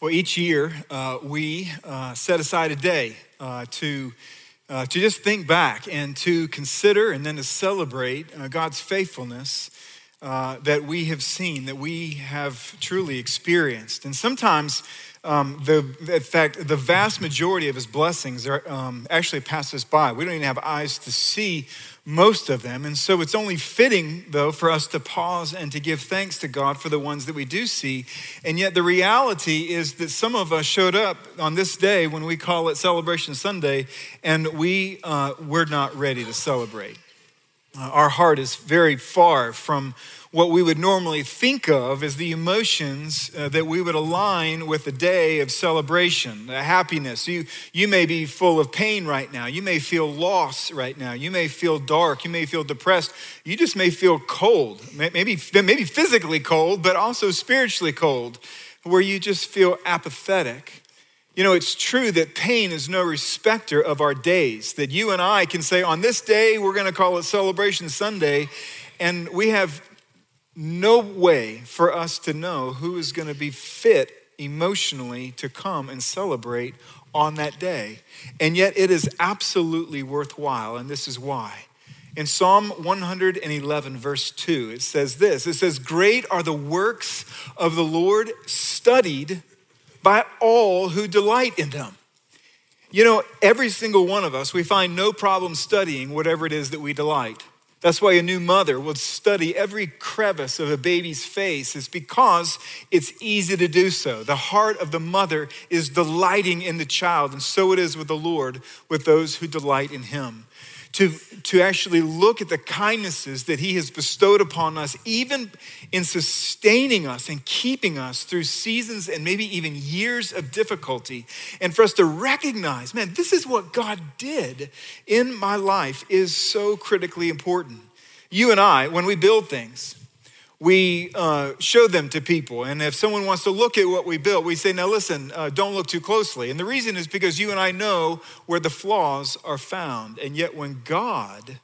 Well, each year uh, we uh, set aside a day uh, to, uh, to just think back and to consider and then to celebrate uh, God's faithfulness uh, that we have seen, that we have truly experienced. And sometimes, um, the, in fact, the vast majority of his blessings are, um, actually pass us by. We don't even have eyes to see most of them. And so it's only fitting, though, for us to pause and to give thanks to God for the ones that we do see. And yet, the reality is that some of us showed up on this day when we call it Celebration Sunday, and we, uh, we're not ready to celebrate. Uh, our heart is very far from what we would normally think of as the emotions uh, that we would align with a day of celebration, a happiness. You, you may be full of pain right now. You may feel loss right now. You may feel dark. You may feel depressed. You just may feel cold, maybe, maybe physically cold, but also spiritually cold, where you just feel apathetic. You know, it's true that pain is no respecter of our days, that you and I can say, on this day, we're going to call it Celebration Sunday, and we have no way for us to know who is going to be fit emotionally to come and celebrate on that day. And yet it is absolutely worthwhile, and this is why. In Psalm 111, verse 2, it says this It says, Great are the works of the Lord, studied by all who delight in them. You know, every single one of us, we find no problem studying whatever it is that we delight. That's why a new mother will study every crevice of a baby's face, is because it's easy to do so. The heart of the mother is delighting in the child, and so it is with the Lord, with those who delight in him to, to actually look at the kindnesses that He has bestowed upon us, even in sustaining us and keeping us through seasons and maybe even years of difficulty. And for us to recognize, man, this is what God did in my life is so critically important. You and I, when we build things, we uh, show them to people. And if someone wants to look at what we built, we say, now listen, uh, don't look too closely. And the reason is because you and I know where the flaws are found. And yet, when God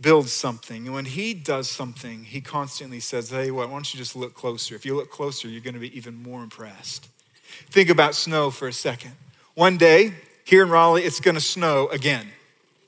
builds something, and when He does something, He constantly says, hey, what, why don't you just look closer? If you look closer, you're going to be even more impressed. Think about snow for a second. One day, here in Raleigh, it's going to snow again.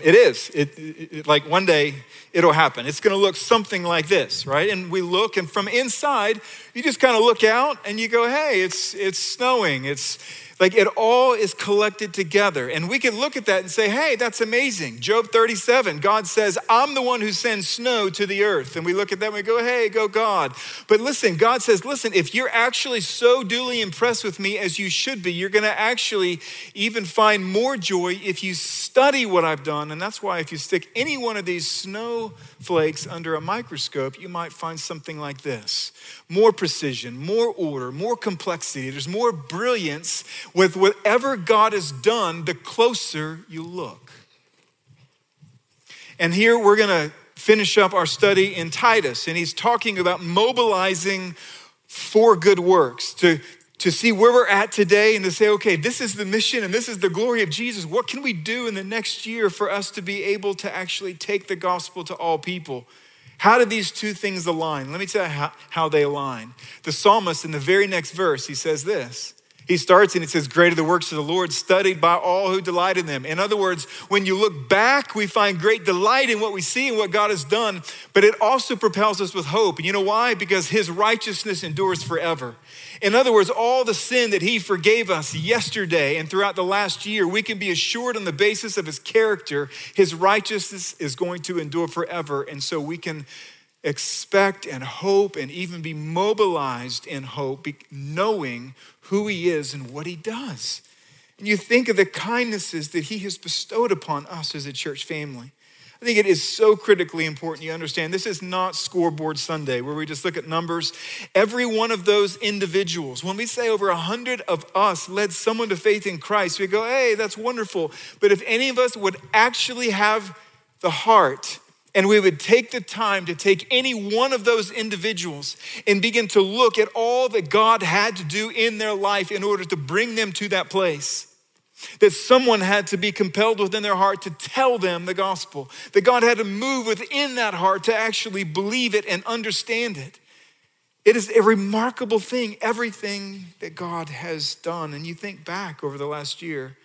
It is. It, it, like one day it'll happen. It's going to look something like this, right? And we look, and from inside, you just kind of look out and you go, "Hey, it's it's snowing. It's like it all is collected together. And we can look at that and say, hey, that's amazing. Job 37, God says, I'm the one who sends snow to the earth. And we look at that and we go, hey, go God. But listen, God says, listen, if you're actually so duly impressed with me as you should be, you're going to actually even find more joy if you study what I've done. And that's why if you stick any one of these snowflakes under a microscope, you might find something like this more precision, more order, more complexity. There's more brilliance with whatever God has done, the closer you look. And here we're going to finish up our study in Titus, and he's talking about mobilizing for good works to, to see where we're at today and to say, okay, this is the mission and this is the glory of Jesus. What can we do in the next year for us to be able to actually take the gospel to all people? How do these two things align? Let me tell you how, how they align. The psalmist, in the very next verse, he says this. He starts and he says, Great are the works of the Lord, studied by all who delight in them. In other words, when you look back, we find great delight in what we see and what God has done, but it also propels us with hope. And you know why? Because his righteousness endures forever. In other words, all the sin that he forgave us yesterday and throughout the last year, we can be assured on the basis of his character, his righteousness is going to endure forever. And so we can expect and hope and even be mobilized in hope, knowing who he is and what he does. And you think of the kindnesses that he has bestowed upon us as a church family. I think it is so critically important you understand this is not scoreboard Sunday where we just look at numbers. Every one of those individuals, when we say over a hundred of us led someone to faith in Christ, we go, hey, that's wonderful. But if any of us would actually have the heart and we would take the time to take any one of those individuals and begin to look at all that God had to do in their life in order to bring them to that place. That someone had to be compelled within their heart to tell them the gospel. That God had to move within that heart to actually believe it and understand it. It is a remarkable thing, everything that God has done. And you think back over the last year,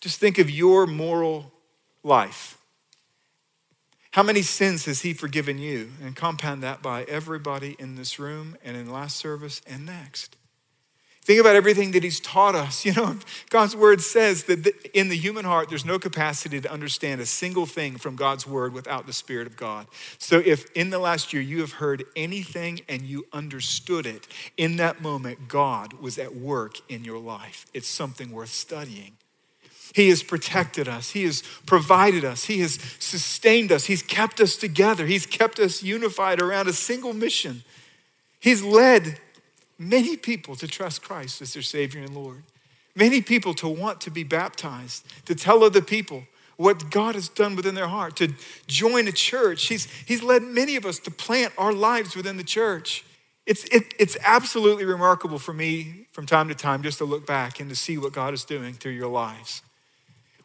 just think of your moral life. How many sins has He forgiven you? And compound that by everybody in this room and in last service and next. Think about everything that he's taught us. You know, God's word says that in the human heart, there's no capacity to understand a single thing from God's word without the Spirit of God. So if in the last year you have heard anything and you understood it, in that moment, God was at work in your life. It's something worth studying. He has protected us. He has provided us. He has sustained us. He's kept us together. He's kept us unified around a single mission. He's led many people to trust Christ as their Savior and Lord, many people to want to be baptized, to tell other people what God has done within their heart, to join a church. He's, he's led many of us to plant our lives within the church. It's, it, it's absolutely remarkable for me from time to time just to look back and to see what God is doing through your lives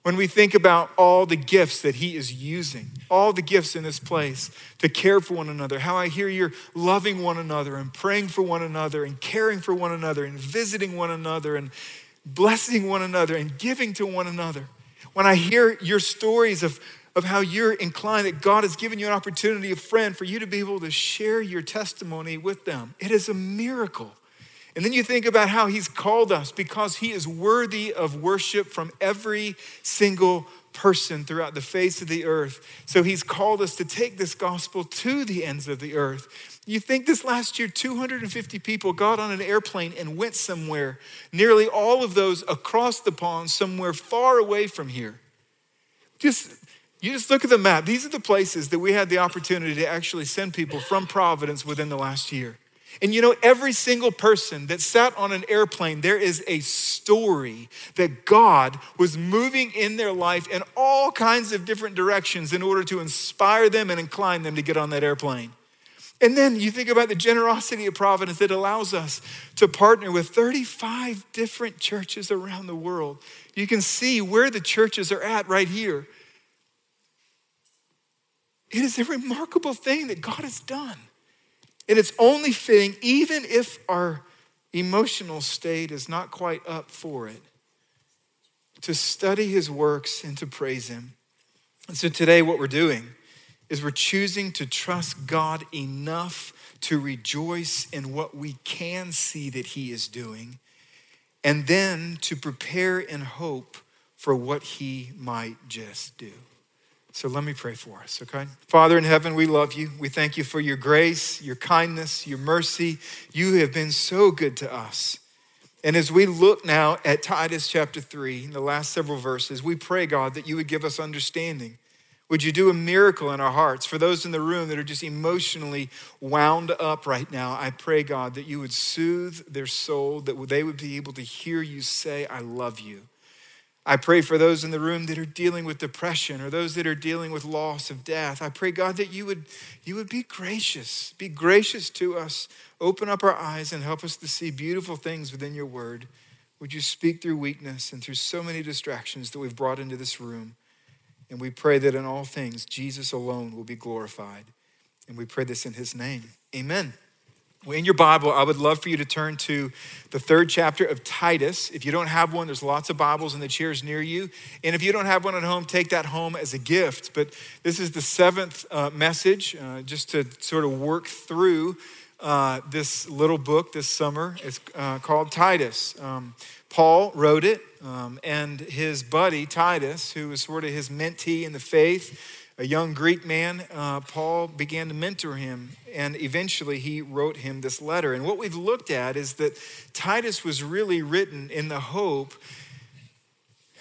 when we think about all the gifts that He is using, all the gifts in this place to care for one another, how I hear you're loving one another and praying for one another and caring for one another and visiting one another and blessing one another and giving to one another. When I hear your stories of, of how you're inclined, that God has given you an opportunity, a friend, for you to be able to share your testimony with them, it is a miracle. And then you think about how he's called us because he is worthy of worship from every single person throughout the face of the earth. So he's called us to take this gospel to the ends of the earth. You think this last year, 250 people got on an airplane and went somewhere, nearly all of those across the pond, somewhere far away from here. Just you just look at the map. These are the places that we had the opportunity to actually send people from Providence within the last year. And you know, every single person that sat on an airplane, there is a story that God was moving in their life in all kinds of different directions in order to inspire them and incline them to get on that airplane. And then you think about the generosity of Providence that allows us to partner with 35 different churches around the world. You can see where the churches are at right here. It is a remarkable thing that God has done. And it's only fitting, even if our emotional state is not quite up for it, to study his works and to praise him. And so today, what we're doing is we're choosing to trust God enough to rejoice in what we can see that he is doing, and then to prepare in hope for what he might just do. So let me pray for us, okay? Father in heaven, we love you. We thank you for your grace, your kindness, your mercy. You have been so good to us. And as we look now at Titus chapter 3, in the last several verses, we pray, God, that you would give us understanding. Would you do a miracle in our hearts? For those in the room that are just emotionally wound up right now, I pray, God, that you would soothe their soul, that they would be able to hear you say, I love you. I pray for those in the room that are dealing with depression or those that are dealing with loss of death. I pray, God, that you would, you would be gracious, be gracious to us, open up our eyes and help us to see beautiful things within your word. Would you speak through weakness and through so many distractions that we've brought into this room? And we pray that in all things, Jesus alone will be glorified. And we pray this in his name. Amen. In your Bible, I would love for you to turn to the third chapter of Titus. If you don't have one, there's lots of Bibles in the chairs near you. And if you don't have one at home, take that home as a gift. But this is the seventh uh, message, uh, just to sort of work through uh, this little book this summer. It's uh, called Titus. Um, Paul wrote it, um, and his buddy Titus, who was sort of his mentee in the faith, a young Greek man, uh, Paul began to mentor him, and eventually he wrote him this letter. And what we've looked at is that Titus was really written in the hope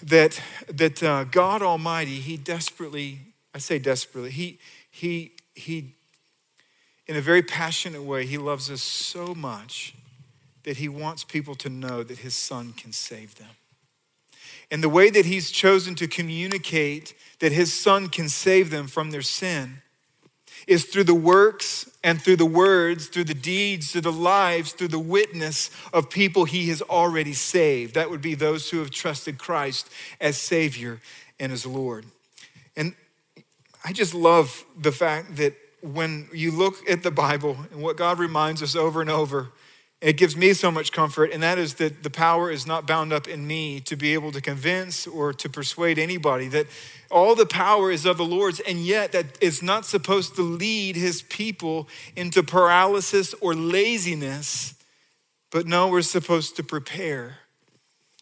that, that uh, God Almighty, he desperately, I say desperately, he, he, he, in a very passionate way, he loves us so much that he wants people to know that his son can save them. And the way that he's chosen to communicate that his son can save them from their sin is through the works and through the words, through the deeds, through the lives, through the witness of people he has already saved. That would be those who have trusted Christ as Savior and as Lord. And I just love the fact that when you look at the Bible and what God reminds us over and over, it gives me so much comfort, and that is that the power is not bound up in me to be able to convince or to persuade anybody that all the power is of the Lord's, and yet that is not supposed to lead his people into paralysis or laziness, but no, we're supposed to prepare.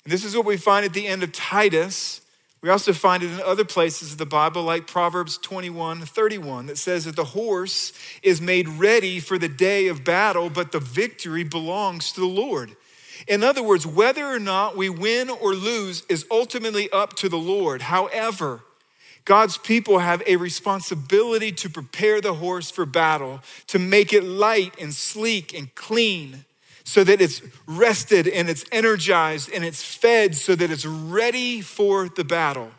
And this is what we find at the end of Titus. We also find it in other places of the Bible, like Proverbs 21 31, that says that the horse is made ready for the day of battle, but the victory belongs to the Lord. In other words, whether or not we win or lose is ultimately up to the Lord. However, God's people have a responsibility to prepare the horse for battle, to make it light and sleek and clean, so that it's rested and it's energized and it's fed so that it's ready for the battle.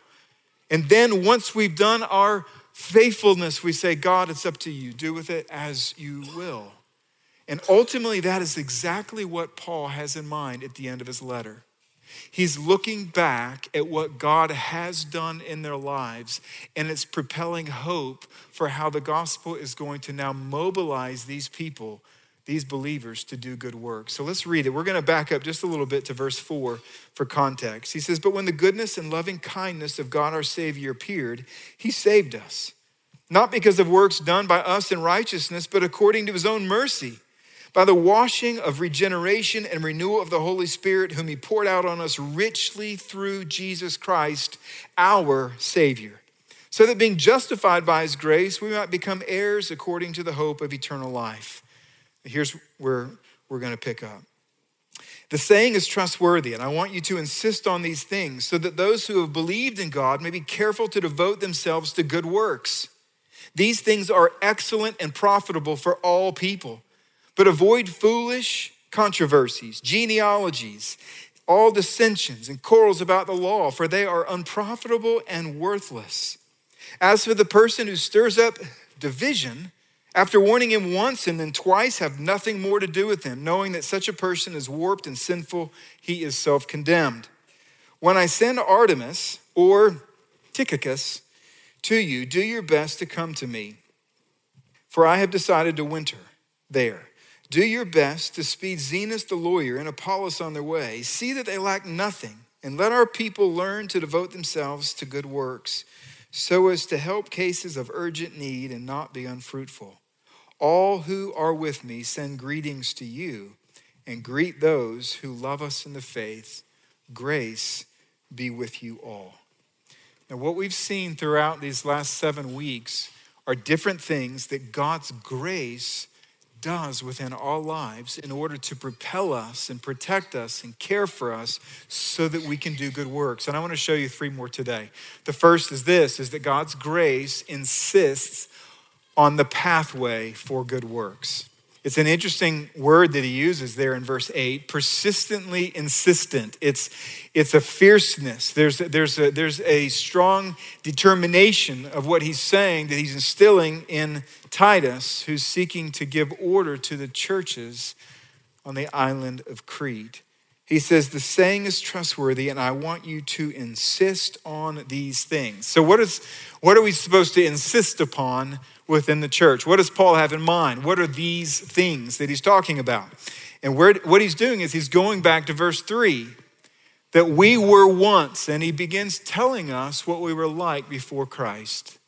And then once we've done our faithfulness, we say, God, it's up to you. Do with it as you will. And ultimately, that is exactly what Paul has in mind at the end of his letter. He's looking back at what God has done in their lives, and it's propelling hope for how the gospel is going to now mobilize these people, these believers, to do good work. So let's read it. We're going to back up just a little bit to verse 4 for context. He says, But when the goodness and loving kindness of God our Savior appeared, he saved us, not because of works done by us in righteousness, but according to his own mercy by the washing of regeneration and renewal of the Holy Spirit, whom He poured out on us richly through Jesus Christ, our Savior, so that being justified by His grace, we might become heirs according to the hope of eternal life. Here's where we're going to pick up. The saying is trustworthy, and I want you to insist on these things so that those who have believed in God may be careful to devote themselves to good works. These things are excellent and profitable for all people. But avoid foolish controversies, genealogies, all dissensions, and quarrels about the law, for they are unprofitable and worthless. As for the person who stirs up division, after warning him once and then twice, have nothing more to do with him, knowing that such a person is warped and sinful, he is self condemned. When I send Artemas or Tychicus to you, do your best to come to me, for I have decided to winter there. Do your best to speed Zenas the lawyer and Apollos on their way. See that they lack nothing, and let our people learn to devote themselves to good works, so as to help cases of urgent need and not be unfruitful. All who are with me send greetings to you, and greet those who love us in the faith. Grace be with you all. Now, what we've seen throughout these last seven weeks are different things that God's grace does within our lives in order to propel us and protect us and care for us so that we can do good works. And I want to show you three more today. The first is this is that God's grace insists on the pathway for good works. It's an interesting word that he uses there in verse 8, persistently insistent. It's, it's a fierceness. There's, there's, a, there's a strong determination of what he's saying that he's instilling in Titus, who's seeking to give order to the churches on the island of Crete. He says, The saying is trustworthy, and I want you to insist on these things. So, what, is, what are we supposed to insist upon within the church. What does Paul have in mind? What are these things that he's talking about? And where, what he's doing is he's going back to verse 3 that we were once, and he begins telling us what we were like before Christ.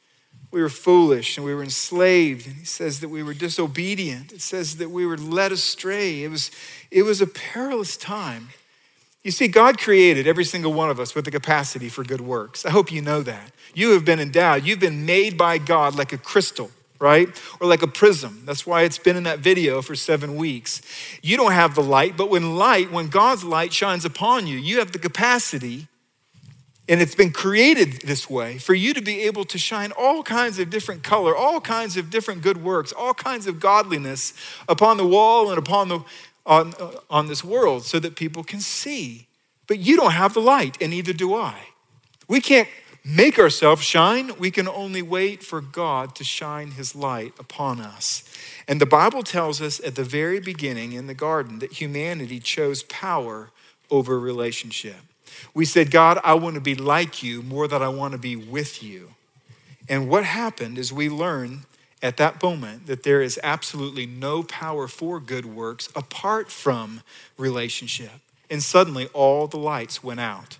We were foolish and we were enslaved. And he says that we were disobedient. It says that we were led astray. It was, it was a perilous time. You see, God created every single one of us with the capacity for good works. I hope you know that. You have been endowed, you've been made by God like a crystal, right? Or like a prism. That's why it's been in that video for seven weeks. You don't have the light, but when light, when God's light shines upon you, you have the capacity, and it's been created this way for you to be able to shine all kinds of different color, all kinds of different good works, all kinds of godliness upon the wall and upon the on, uh, on this world so that people can see. But you don't have the light, and neither do I. We can't make ourselves shine. We can only wait for God to shine his light upon us. And the Bible tells us at the very beginning in the garden that humanity chose power over relationship. We said, God, I want to be like you more than I want to be with you. And what happened is we learned at that moment that there is absolutely no power for good works apart from relationship. And suddenly all the lights went out.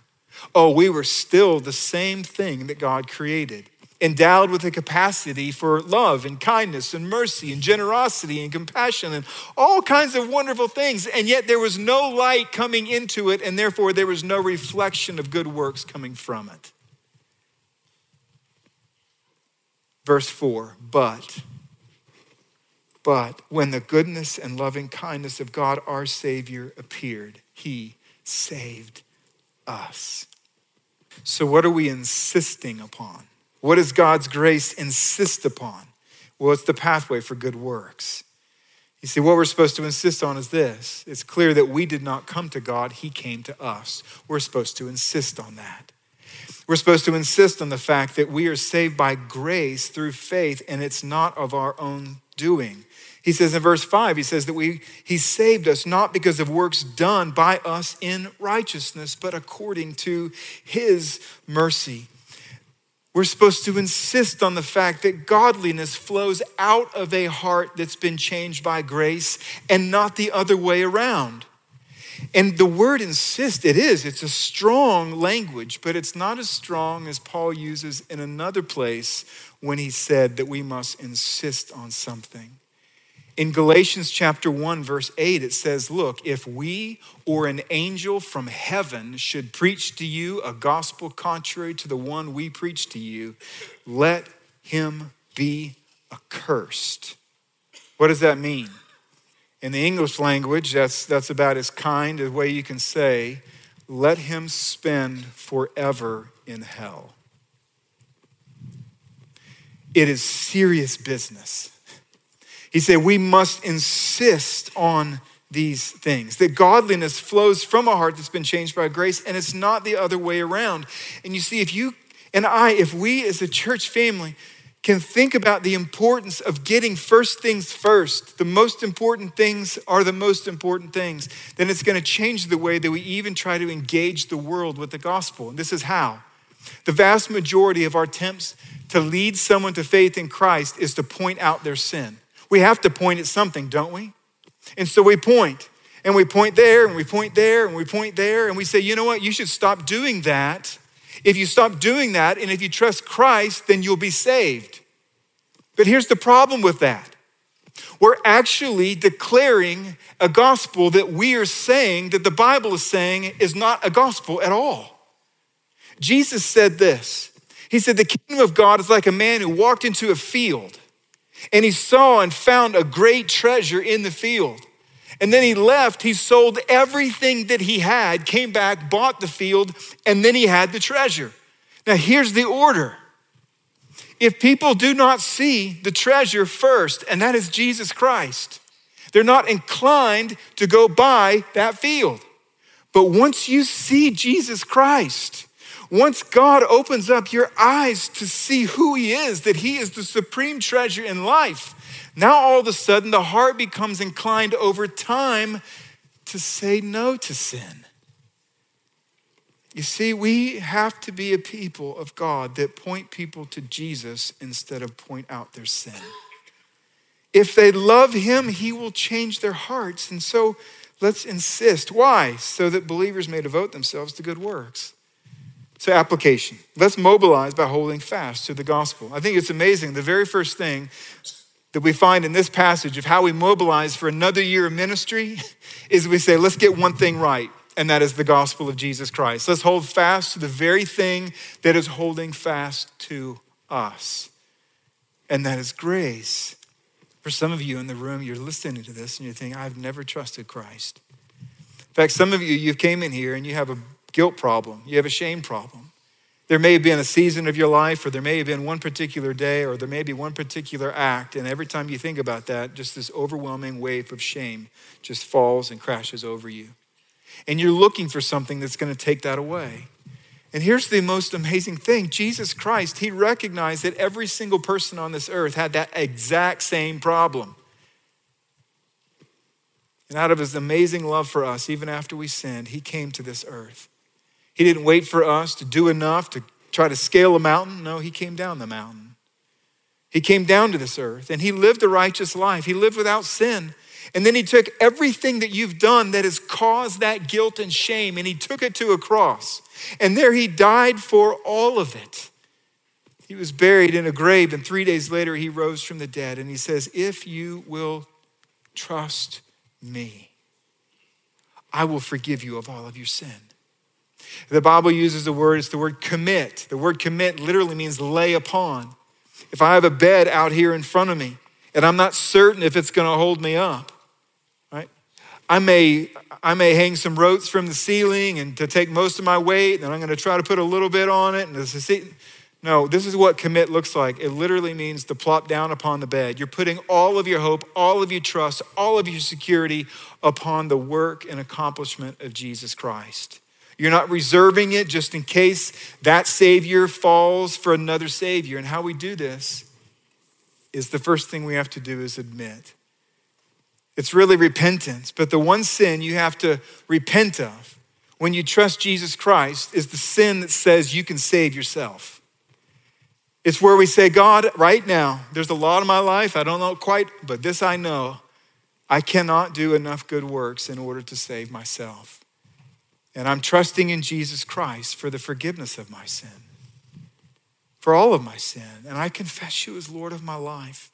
Oh, we were still the same thing that God created, endowed with a capacity for love and kindness and mercy and generosity and compassion and all kinds of wonderful things. And yet there was no light coming into it, and therefore there was no reflection of good works coming from it. Verse 4 But, but when the goodness and loving kindness of God our Savior appeared, He saved us. So, what are we insisting upon? What does God's grace insist upon? Well, it's the pathway for good works. You see, what we're supposed to insist on is this it's clear that we did not come to God, He came to us. We're supposed to insist on that. We're supposed to insist on the fact that we are saved by grace through faith, and it's not of our own doing. He says in verse 5, he says that we, he saved us not because of works done by us in righteousness, but according to his mercy. We're supposed to insist on the fact that godliness flows out of a heart that's been changed by grace and not the other way around. And the word insist, it is, it's a strong language, but it's not as strong as Paul uses in another place when he said that we must insist on something. In Galatians chapter 1, verse 8, it says, Look, if we or an angel from heaven should preach to you a gospel contrary to the one we preach to you, let him be accursed. What does that mean? In the English language, that's, that's about as kind a way you can say, let him spend forever in hell. It is serious business. He said, We must insist on these things. That godliness flows from a heart that's been changed by grace, and it's not the other way around. And you see, if you and I, if we as a church family can think about the importance of getting first things first, the most important things are the most important things, then it's going to change the way that we even try to engage the world with the gospel. And this is how. The vast majority of our attempts to lead someone to faith in Christ is to point out their sin we have to point at something, don't we? And so we point, and we point there, and we point there, and we point there, and we say, you know what? You should stop doing that. If you stop doing that, and if you trust Christ, then you'll be saved. But here's the problem with that we're actually declaring a gospel that we are saying that the Bible is saying is not a gospel at all. Jesus said this He said, The kingdom of God is like a man who walked into a field and he saw and found a great treasure in the field. And then he left, he sold everything that he had, came back, bought the field, and then he had the treasure. Now, here's the order. If people do not see the treasure first, and that is Jesus Christ, they're not inclined to go buy that field. But once you see Jesus Christ, once God opens up your eyes to see who He is, that He is the supreme treasure in life, now all of a sudden the heart becomes inclined over time to say no to sin. You see, we have to be a people of God that point people to Jesus instead of point out their sin. If they love Him, He will change their hearts. And so let's insist. Why? So that believers may devote themselves to good works. So, application. Let's mobilize by holding fast to the gospel. I think it's amazing. The very first thing that we find in this passage of how we mobilize for another year of ministry is we say, let's get one thing right, and that is the gospel of Jesus Christ. Let's hold fast to the very thing that is holding fast to us, and that is grace. For some of you in the room, you're listening to this and you're thinking, I've never trusted Christ. In fact, some of you, you came in here and you have a guilt problem, you have a shame problem. There may have been a season of your life, or there may have been one particular day, or there may be one particular act, and every time you think about that, just this overwhelming wave of shame just falls and crashes over you. And you're looking for something that's going to take that away. And here's the most amazing thing Jesus Christ, He recognized that every single person on this earth had that exact same problem. And out of His amazing love for us, even after we sinned, He came to this earth. He didn't wait for us to do enough to try to scale a mountain. No, he came down the mountain. He came down to this earth and he lived a righteous life. He lived without sin. And then he took everything that you've done that has caused that guilt and shame and he took it to a cross. And there he died for all of it. He was buried in a grave, and three days later he rose from the dead. And he says, If you will trust me, I will forgive you of all of your sin. The Bible uses the word, it's the word commit. The word commit literally means lay upon. If I have a bed out here in front of me and I'm not certain if it's going to hold me up, right? I may, I may hang some ropes from the ceiling and to take most of my weight, and I'm going to try to put a little bit on it. And this is, no, this is what commit looks like. It literally means to plop down upon the bed. You're putting all of your hope, all of your trust, all of your security upon the work and accomplishment of Jesus Christ. You're not reserving it just in case that Savior falls for another Savior. And how we do this is the first thing we have to do is admit. It's really repentance. But the one sin you have to repent of when you trust Jesus Christ is the sin that says you can save yourself. It's where we say, God, right now, there's a lot of my life, I don't know quite, but this I know. I cannot do enough good works in order to save myself. And I'm trusting in Jesus Christ for the forgiveness of my sin, for all of my sin. And I confess you as Lord of my life.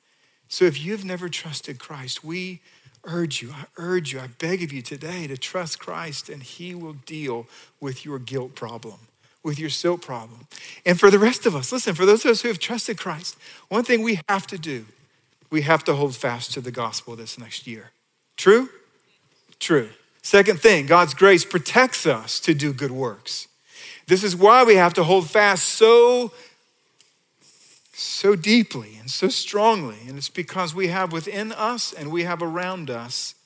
So if you've never trusted Christ, we urge you, I urge you, I beg of you today to trust Christ and he will deal with your guilt problem, with your silt problem. And for the rest of us, listen, for those of us who have trusted Christ, one thing we have to do, we have to hold fast to the gospel this next year. True? True. Second thing, God's grace protects us to do good works. This is why we have to hold fast so so deeply and so strongly, and it's because we have within us and we have around us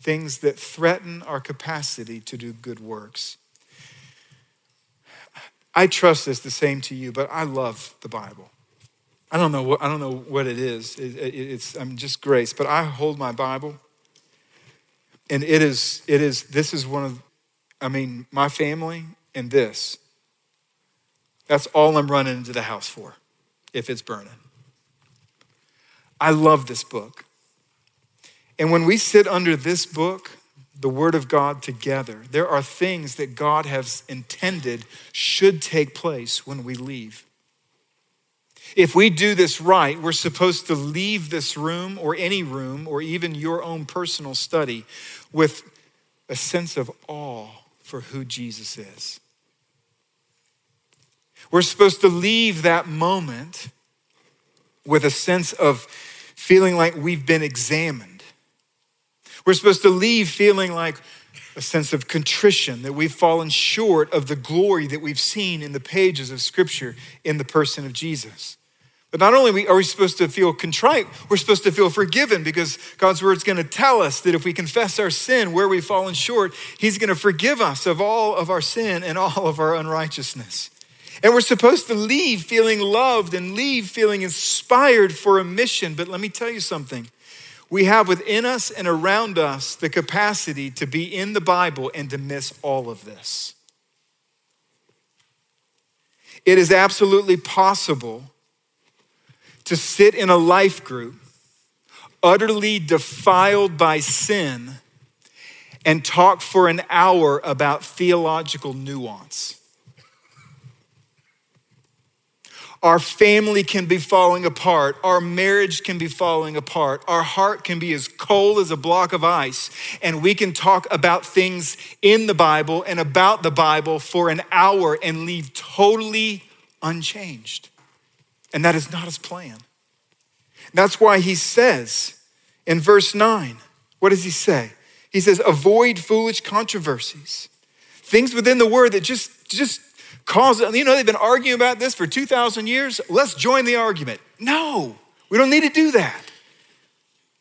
things that threaten our capacity to do good works. I trust this the same to you, but I love the Bible. I don't know what I don't know what it is. It, it, it's I'm just grace, but I hold my Bible and it is, it is, this is one of, I mean, my family and this, that's all I'm running into the house for if it's burning. I love this book. And when we sit under this book, the Word of God together, there are things that God has intended should take place when we leave. If we do this right, we're supposed to leave this room or any room or even your own personal study with a sense of awe for who Jesus is. We're supposed to leave that moment with a sense of feeling like we've been examined. We're supposed to leave feeling like a sense of contrition that we've fallen short of the glory that we've seen in the pages of Scripture in the person of Jesus. But not only are we supposed to feel contrite, we're supposed to feel forgiven because God's word is going to tell us that if we confess our sin, where we've fallen short, He's going to forgive us of all of our sin and all of our unrighteousness. And we're supposed to leave feeling loved and leave feeling inspired for a mission. But let me tell you something. We have within us and around us the capacity to be in the Bible and to miss all of this. It is absolutely possible to sit in a life group utterly defiled by sin and talk for an hour about theological nuance. Our family can be falling apart. Our marriage can be falling apart. Our heart can be as cold as a block of ice. And we can talk about things in the Bible and about the Bible for an hour and leave totally unchanged. And that is not his plan. That's why he says in verse 9, what does he say? He says, avoid foolish controversies. Things within the word that just, just cause, you know, they've been arguing about this for 2,000 years. Let's join the argument. No, we don't need to do that.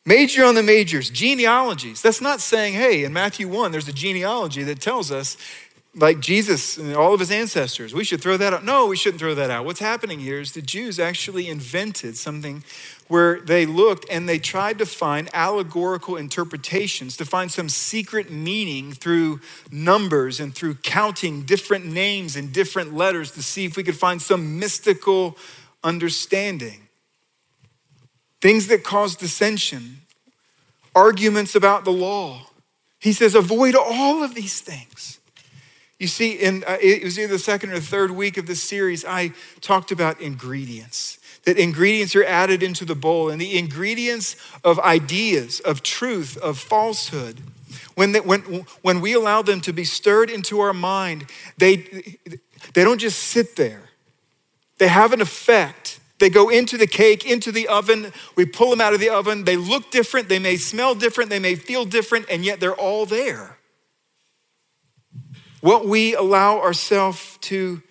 Major on the majors, genealogies. That's not saying, hey, in Matthew 1, there's a genealogy that tells us like Jesus and all of his ancestors. We should throw that out. No, we shouldn't throw that out. What's happening here is the Jews actually invented something where they looked and they tried to find allegorical interpretations, to find some secret meaning through numbers and through counting different names and different letters to see if we could find some mystical understanding. things that cause dissension, arguments about the law. He says, avoid all of these things. You see, in, uh, it was either the second or third week of this series, I talked about ingredients. That ingredients are added into the bowl, and the ingredients of ideas, of truth, of falsehood, when, they, when, when we allow them to be stirred into our mind, they, they don't just sit there, they have an effect. They go into the cake, into the oven. We pull them out of the oven. They look different. They may smell different. They may feel different, and yet they're all there. What we allow ourselves to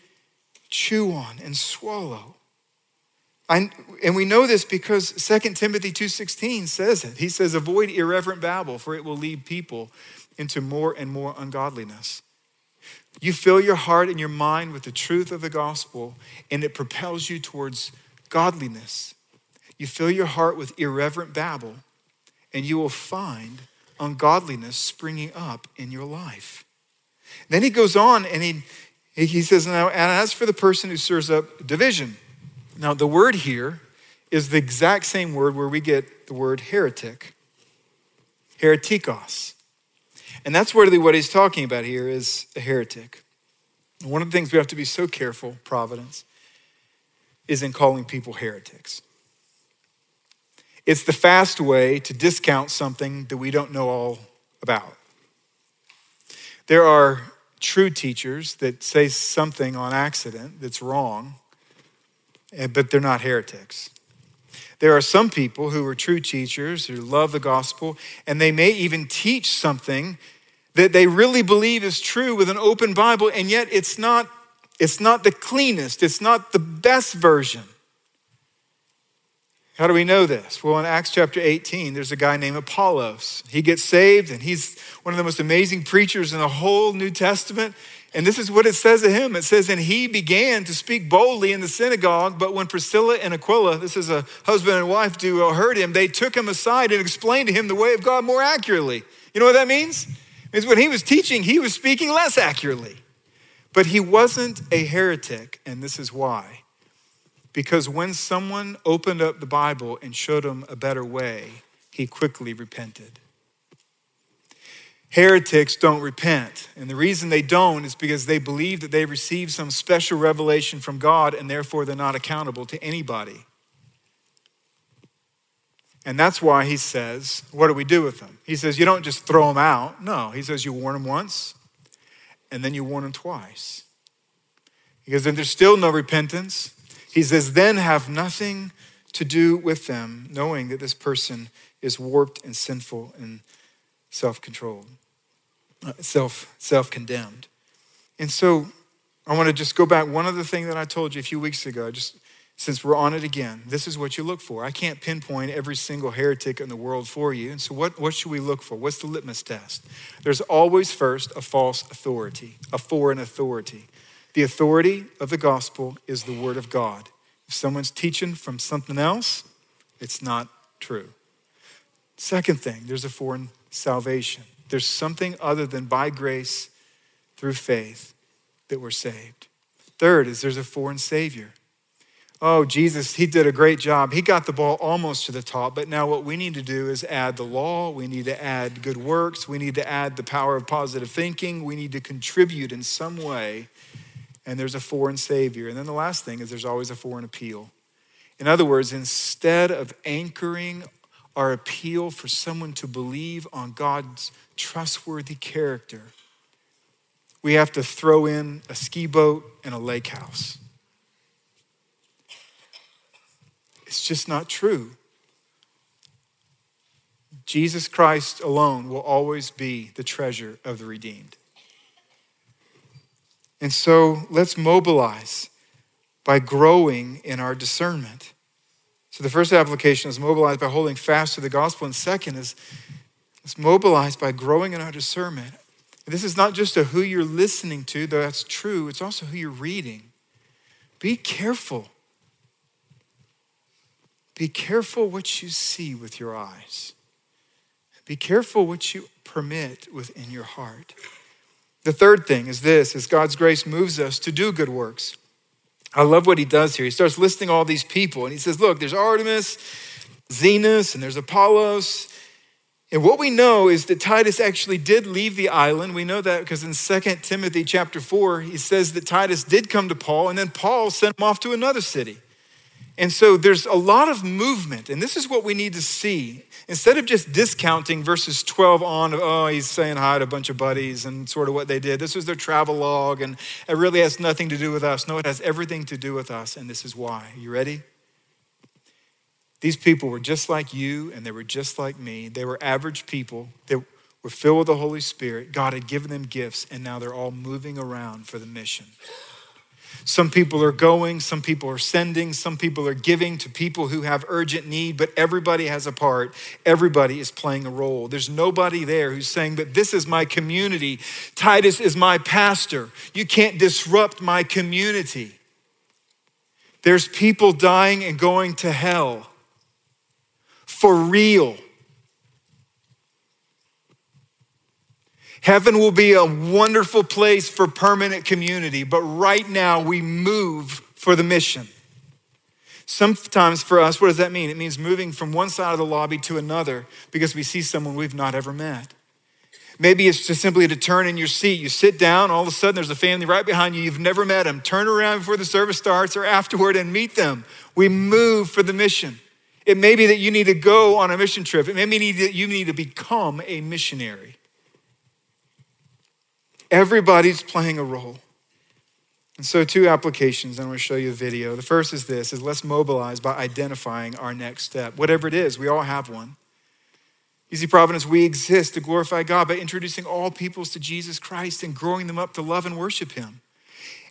chew on and swallow. I, and we know this because 2 Timothy 2.16 says it. He says, avoid irreverent babble, for it will lead people into more and more ungodliness. You fill your heart and your mind with the truth of the gospel, and it propels you towards godliness. You fill your heart with irreverent babble, and you will find ungodliness springing up in your life. Then he goes on and he, he says, Now, and as for the person who stirs up division, now the word here is the exact same word where we get the word heretic, heretikos. And that's really what he's talking about here is a heretic. One of the things we have to be so careful, Providence, is in calling people heretics. It's the fast way to discount something that we don't know all about. There are true teachers that say something on accident that's wrong, eh, but they're not heretics. There are some people who are true teachers who love the gospel, and they may even teach something that they really believe is true with an open Bible, and yet it's not, it's not the cleanest, it's not the best version. How do we know this? Well, in Acts chapter 18, there's a guy named Apollos. He gets saved, and he's one of the most amazing preachers in the whole New Testament. And this is what it says of him. It says, And he began to speak boldly in the synagogue, but when Priscilla and Aquila, this is a husband and wife duo, heard him, they took him aside and explained to him the way of God more accurately. You know what that means? It means when he was teaching, he was speaking less accurately. But he wasn't a heretic, and this is why. Because when someone opened up the Bible and showed him a better way, he quickly repented. Heretics don't repent. And the reason they don't is because they believe that they received some special revelation from God and therefore they're not accountable to anybody. And that's why he says, What do we do with them? He says, You don't just throw them out. No, he says, You warn them once and then you warn them twice. Because if there's still no repentance, he says, then have nothing to do with them, knowing that this person is warped and sinful and self controlled, uh, self self condemned. And so I want to just go back. One other thing that I told you a few weeks ago, just since we're on it again, this is what you look for. I can't pinpoint every single heretic in the world for you. And so, what, what should we look for? What's the litmus test? There's always first a false authority, a foreign authority. The authority of the gospel is the word of God. If someone's teaching from something else, it's not true. Second thing, there's a foreign salvation. There's something other than by grace through faith that we're saved. Third is there's a foreign Savior. Oh, Jesus, he did a great job. He got the ball almost to the top, but now what we need to do is add the law. We need to add good works. We need to add the power of positive thinking. We need to contribute in some way and there's a foreign savior. And then the last thing is there's always a foreign appeal. In other words, instead of anchoring our appeal for someone to believe on God's trustworthy character, we have to throw in a ski boat and a lake house. It's just not true. Jesus Christ alone will always be the treasure of the redeemed. And so let's mobilize by growing in our discernment. So the first application is mobilize by holding fast to the gospel. And second is let's mobilize by growing in our discernment. And this is not just a who you're listening to, though that's true, it's also who you're reading. Be careful. Be careful what you see with your eyes. Be careful what you permit within your heart. The third thing is this is God's grace moves us to do good works. I love what he does here. He starts listing all these people and he says, Look, there's Artemas, Zenas and there's Apollos. And what we know is that Titus actually did leave the island. We know that because in 2 Timothy chapter 4, he says that Titus did come to Paul, and then Paul sent him off to another city. And so there's a lot of movement, and this is what we need to see. Instead of just discounting verses 12 on, oh, he's saying hi to a bunch of buddies and sort of what they did, this was their travel log, and it really has nothing to do with us. No, it has everything to do with us, and this is why. You ready? These people were just like you, and they were just like me. They were average people. They were filled with the Holy Spirit. God had given them gifts, and now they're all moving around for the mission. Some people are going, some people are sending, some people are giving to people who have urgent need, but everybody has a part. Everybody is playing a role. There's nobody there who's saying that this is my community. Titus is my pastor. You can't disrupt my community. There's people dying and going to hell for real. Heaven will be a wonderful place for permanent community, but right now we move for the mission. Sometimes for us, what does that mean? It means moving from one side of the lobby to another because we see someone we've not ever met. Maybe it's just simply to turn in your seat. You sit down, all of a sudden there's a family right behind you. You've never met them. Turn around before the service starts or afterward and meet them. We move for the mission. It may be that you need to go on a mission trip. It may be that you need to become a missionary. Everybody's playing a role. And so two applications, I'm going to show you a video. The first is this is let's mobilize by identifying our next step. Whatever it is, we all have one. Easy Providence, we exist to glorify God by introducing all peoples to Jesus Christ and growing them up to love and worship Him.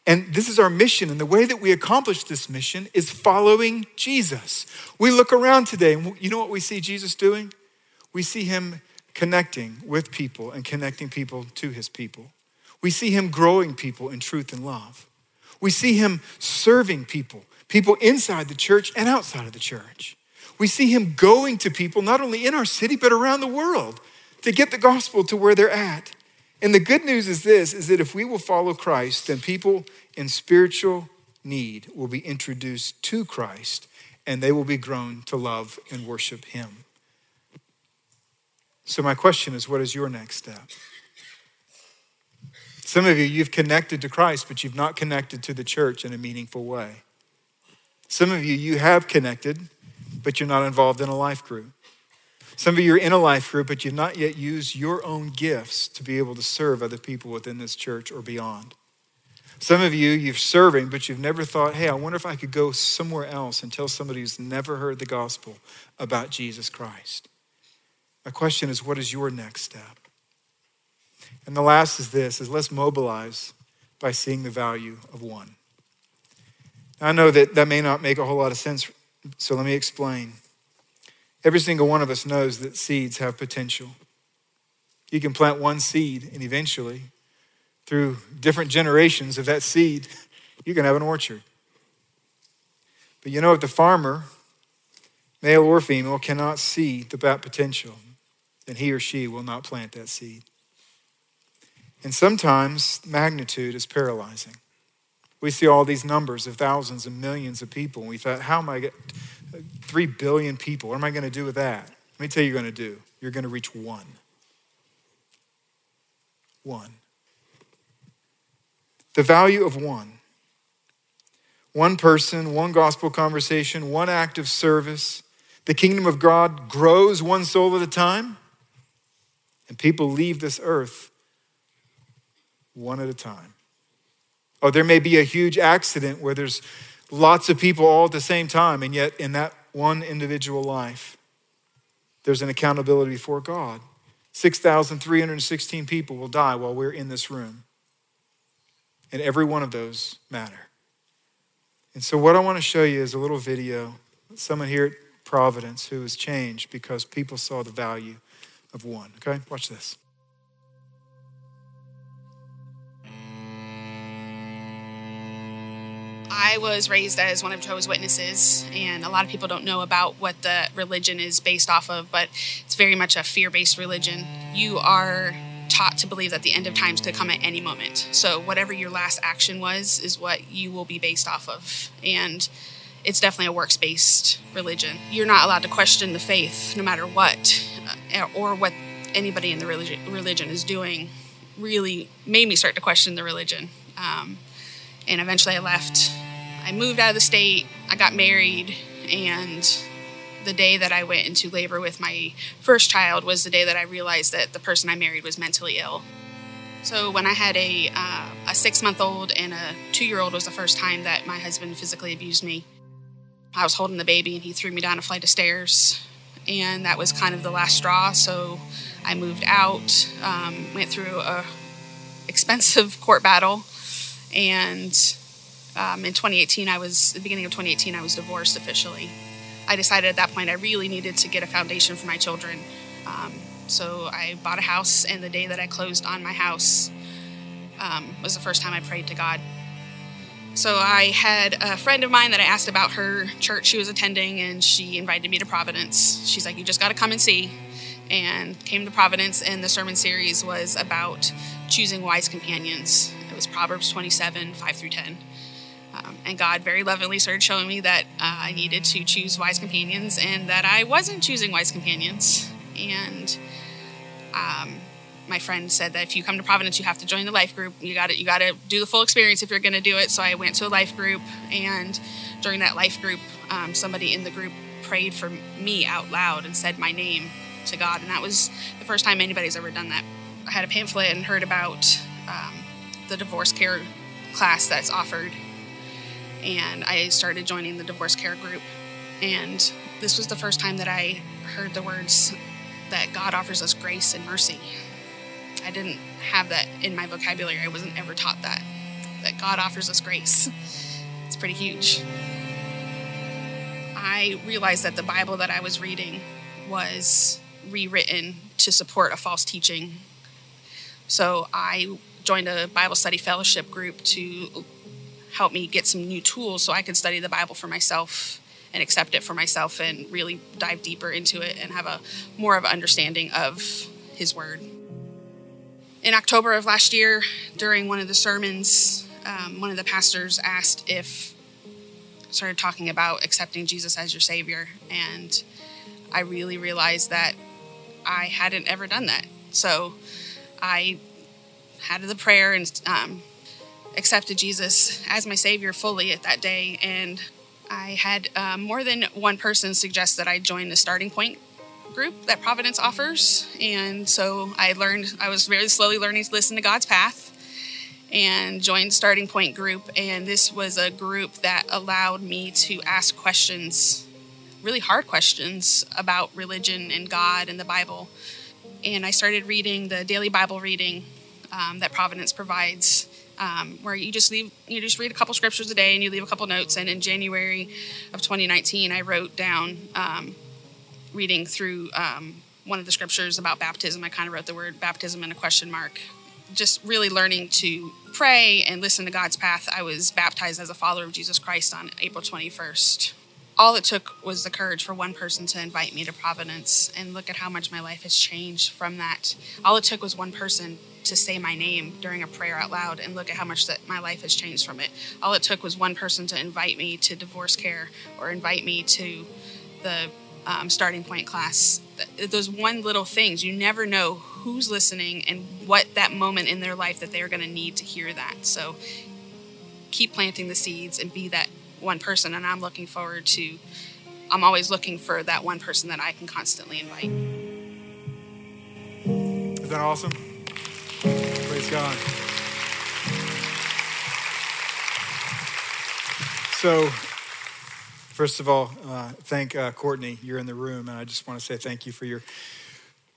And this is our mission. And the way that we accomplish this mission is following Jesus. We look around today, and you know what we see Jesus doing? We see him connecting with people and connecting people to his people. We see him growing people in truth and love. We see him serving people, people inside the church and outside of the church. We see him going to people not only in our city, but around the world to get the gospel to where they're at. And the good news is this is that if we will follow Christ, then people in spiritual need will be introduced to Christ and they will be grown to love and worship him. So my question is what is your next step? Some of you you've connected to Christ but you've not connected to the church in a meaningful way. Some of you you have connected but you're not involved in a life group. Some of you are in a life group, but you've not yet used your own gifts to be able to serve other people within this church or beyond. Some of you, you're serving, but you've never thought, hey, I wonder if I could go somewhere else and tell somebody who's never heard the gospel about Jesus Christ. My question is, what is your next step? And the last is this, is let's mobilize by seeing the value of one. I know that that may not make a whole lot of sense, so let me explain. Every single one of us knows that seeds have potential. You can plant one seed, and eventually, through different generations of that seed, you can have an orchard. But you know, if the farmer, male or female, cannot see the bat potential, then he or she will not plant that seed. And sometimes magnitude is paralyzing. We see all these numbers of thousands and millions of people, and we thought, how am I going Three billion people. What am I going to do with that? Let me tell you, you're going to do. You're going to reach one. One. The value of one. One person, one gospel conversation, one act of service. The kingdom of God grows one soul at a time, and people leave this earth one at a time. Oh, there may be a huge accident where there's lots of people all at the same time, and yet in that one individual life, there's an accountability before God. 6,316 people will die while we're in this room. And every one of those matter. And so, what I want to show you is a little video. Someone here at Providence who was changed because people saw the value of one. Okay, watch this. I was raised as one of Jehovah's Witnesses, and a lot of people don't know about what the religion is based off of, but it's very much a fear based religion. You are taught to believe that the end of times could come at any moment. So, whatever your last action was, is what you will be based off of. And it's definitely a works based religion. You're not allowed to question the faith no matter what, uh, or what anybody in the religion, religion is doing. Really made me start to question the religion. Um, and eventually I left. I moved out of the state, I got married, and the day that I went into labor with my first child was the day that I realized that the person I married was mentally ill. So when I had a uh, a six month old and a two year old was the first time that my husband physically abused me. I was holding the baby and he threw me down a flight of stairs, and that was kind of the last straw. So I moved out, um, went through a expensive court battle, and um, in 2018 I was the beginning of 2018 I was divorced officially. I decided at that point I really needed to get a foundation for my children. Um, so I bought a house, and the day that I closed on my house um, was the first time I prayed to God. So I had a friend of mine that I asked about her church she was attending, and she invited me to Providence. She's like, "You just got to come and see," and came to Providence. And the sermon series was about choosing wise companions. Was Proverbs 27, 5 through 10. Um, and God very lovingly started showing me that uh, I needed to choose wise companions and that I wasn't choosing wise companions. And um, my friend said that if you come to Providence, you have to join the life group. You got to you got to do the full experience if you're going to do it. So I went to a life group, and during that life group, um, somebody in the group prayed for me out loud and said my name to God, and that was the first time anybody's ever done that. I had a pamphlet and heard about um, the divorce care class that's offered, and I started joining the divorce care group. And this was the first time that I heard the words that God offers us grace and mercy. I didn't have that in my vocabulary. I wasn't ever taught that. That God offers us grace. It's pretty huge. I realized that the Bible that I was reading was rewritten to support a false teaching. So I joined a Bible study fellowship group to help me get some new tools so I could study the Bible for myself and accept it for myself and really dive deeper into it and have a more of an understanding of his word. In October of last year, during one of the sermons, um, one of the pastors asked if started talking about accepting Jesus as your savior and I really realized that I hadn't ever done that. So I had the prayer and um, accepted Jesus as my Savior fully at that day. And I had um, more than one person suggest that I join the starting point group that Providence offers. And so I learned, I was very slowly learning to listen to God's path and joined Starting Point Group. And this was a group that allowed me to ask questions, really hard questions about religion and God and the Bible. And I started reading the daily Bible reading um, that Providence provides um, where you just leave you just read a couple scriptures a day and you leave a couple notes. And in january of 2019 i wrote down um, reading through um, one of the scriptures about baptism. I kind of wrote the word baptism in a question mark. Just really learning to pray and listen to god's path. I was baptized as a follower of jesus christ on april 21st all it took was the courage for one person to invite me to providence and look at how much my life has changed from that all it took was one person to say my name during a prayer out loud and look at how much that my life has changed from it. All it took was one person to invite me to divorce care or invite me to the um, starting point class. Those one little things, you never know who's listening and what that moment in their life that they're going to need to hear that. So keep planting the seeds and be that one person. And I'm looking forward to, I'm always looking for that one person that I can constantly invite. Is that awesome? Praise God. So, first of all, uh, thank uh, Courtney. You're in the room, and I just want to say thank you for your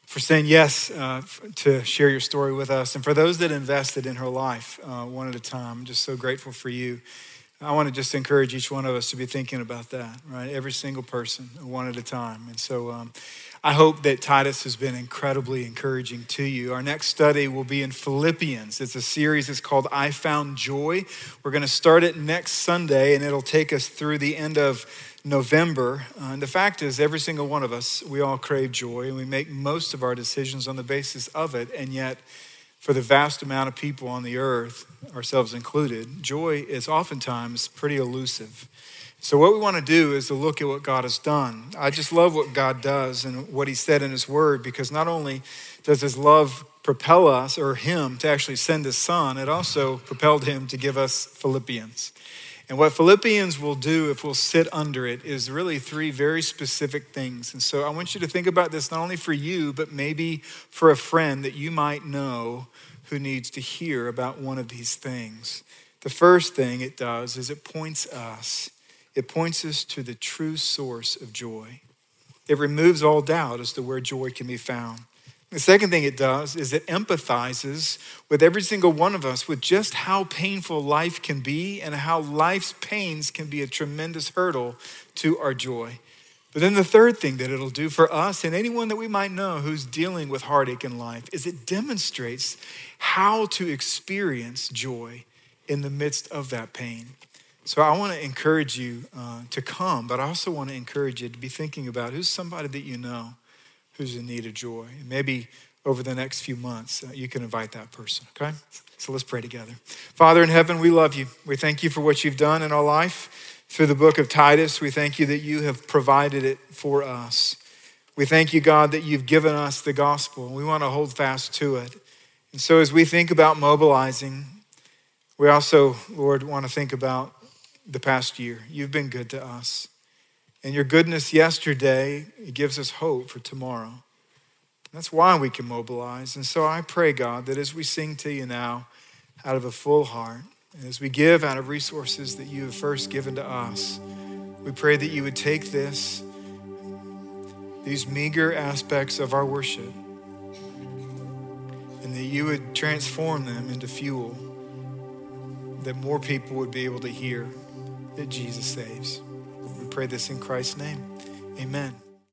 for saying yes uh, to share your story with us, and for those that invested in her life uh, one at a time. I'm just so grateful for you. I want to just encourage each one of us to be thinking about that, right? Every single person, one at a time. And so, um, I hope that Titus has been incredibly encouraging to you. Our next study will be in Philippians. It's a series, it's called I Found Joy. We're going to start it next Sunday, and it'll take us through the end of November. Uh, and the fact is, every single one of us, we all crave joy, and we make most of our decisions on the basis of it. And yet, for the vast amount of people on the earth, ourselves included, joy is oftentimes pretty elusive. So, what we want to do is to look at what God has done. I just love what God does and what He said in His Word because not only does His love propel us or Him to actually send His Son, it also propelled Him to give us Philippians. And what Philippians will do if we'll sit under it is really three very specific things. And so I want you to think about this not only for you, but maybe for a friend that you might know who needs to hear about one of these things. The first thing it does is it points us, it points us to the true source of joy. It removes all doubt as to where joy can be found. The second thing it does is it empathizes with every single one of us with just how painful life can be and how life's pains can be a tremendous hurdle to our joy. But then the third thing that it'll do for us and anyone that we might know who's dealing with heartache in life is it demonstrates how to experience joy in the midst of that pain. So I want to encourage you uh, to come, but I also want to encourage you to be thinking about who's somebody that you know who's in need of joy. And maybe over the next few months, uh, you can invite that person, okay? So let's pray together. Father in heaven, we love you. We thank you for what you've done in our life through the book of Titus. We thank you that you have provided it for us. We thank you, God, that you've given us the gospel. We want to hold fast to it. And so as we think about mobilizing, we also, Lord, want to think about the past year. You've been good to us. And your goodness yesterday gives us hope for tomorrow. That's why we can mobilize. And so I pray, God, that as we sing to you now out of a full heart, and as we give out of resources that you have first given to us, we pray that you would take this, these meager aspects of our worship, and that you would transform them into fuel that more people would be able to hear that Jesus saves pray this in Christ's name. Amen.